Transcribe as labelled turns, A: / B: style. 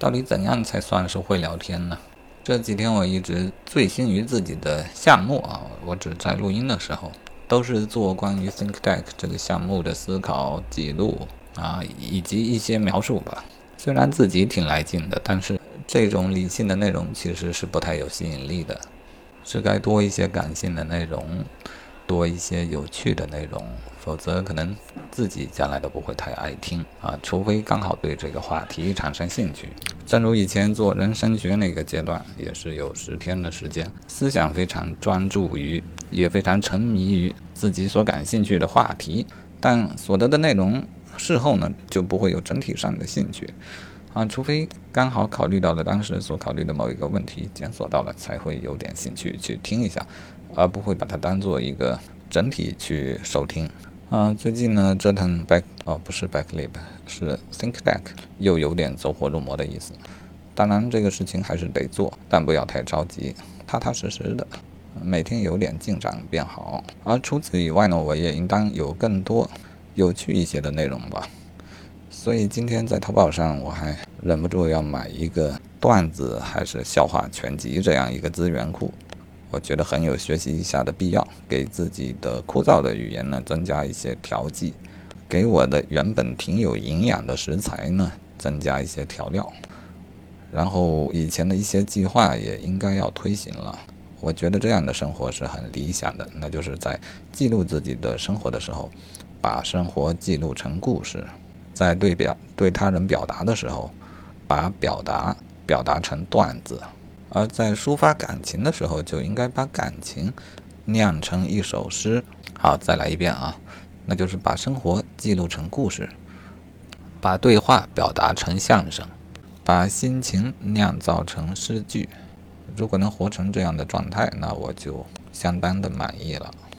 A: 到底怎样才算是会聊天呢？这几天我一直醉心于自己的项目啊，我只在录音的时候都是做关于 ThinkDeck 这个项目的思考记录啊，以及一些描述吧。虽然自己挺来劲的，但是这种理性的内容其实是不太有吸引力的，是该多一些感性的内容。多一些有趣的内容，否则可能自己将来都不会太爱听啊。除非刚好对这个话题产生兴趣。正如以前做人生学那个阶段，也是有十天的时间，思想非常专注于，也非常沉迷于自己所感兴趣的话题，但所得的内容事后呢就不会有整体上的兴趣啊。除非刚好考虑到了当时所考虑的某一个问题，检索到了，才会有点兴趣去听一下。而不会把它当做一个整体去收听。啊，最近呢折腾 back 哦，不是 backlip，是 think back，又有点走火入魔的意思。当然这个事情还是得做，但不要太着急，踏踏实实的，每天有点进展变好。而除此以外呢，我也应当有更多有趣一些的内容吧。所以今天在淘宝上，我还忍不住要买一个段子还是笑话全集这样一个资源库。我觉得很有学习一下的必要，给自己的枯燥的语言呢增加一些调剂，给我的原本挺有营养的食材呢增加一些调料。然后以前的一些计划也应该要推行了。我觉得这样的生活是很理想的，那就是在记录自己的生活的时候，把生活记录成故事；在对表对他人表达的时候，把表达表达成段子。而在抒发感情的时候，就应该把感情酿成一首诗。好，再来一遍啊，那就是把生活记录成故事，把对话表达成相声，把心情酿造成诗句。如果能活成这样的状态，那我就相当的满意了。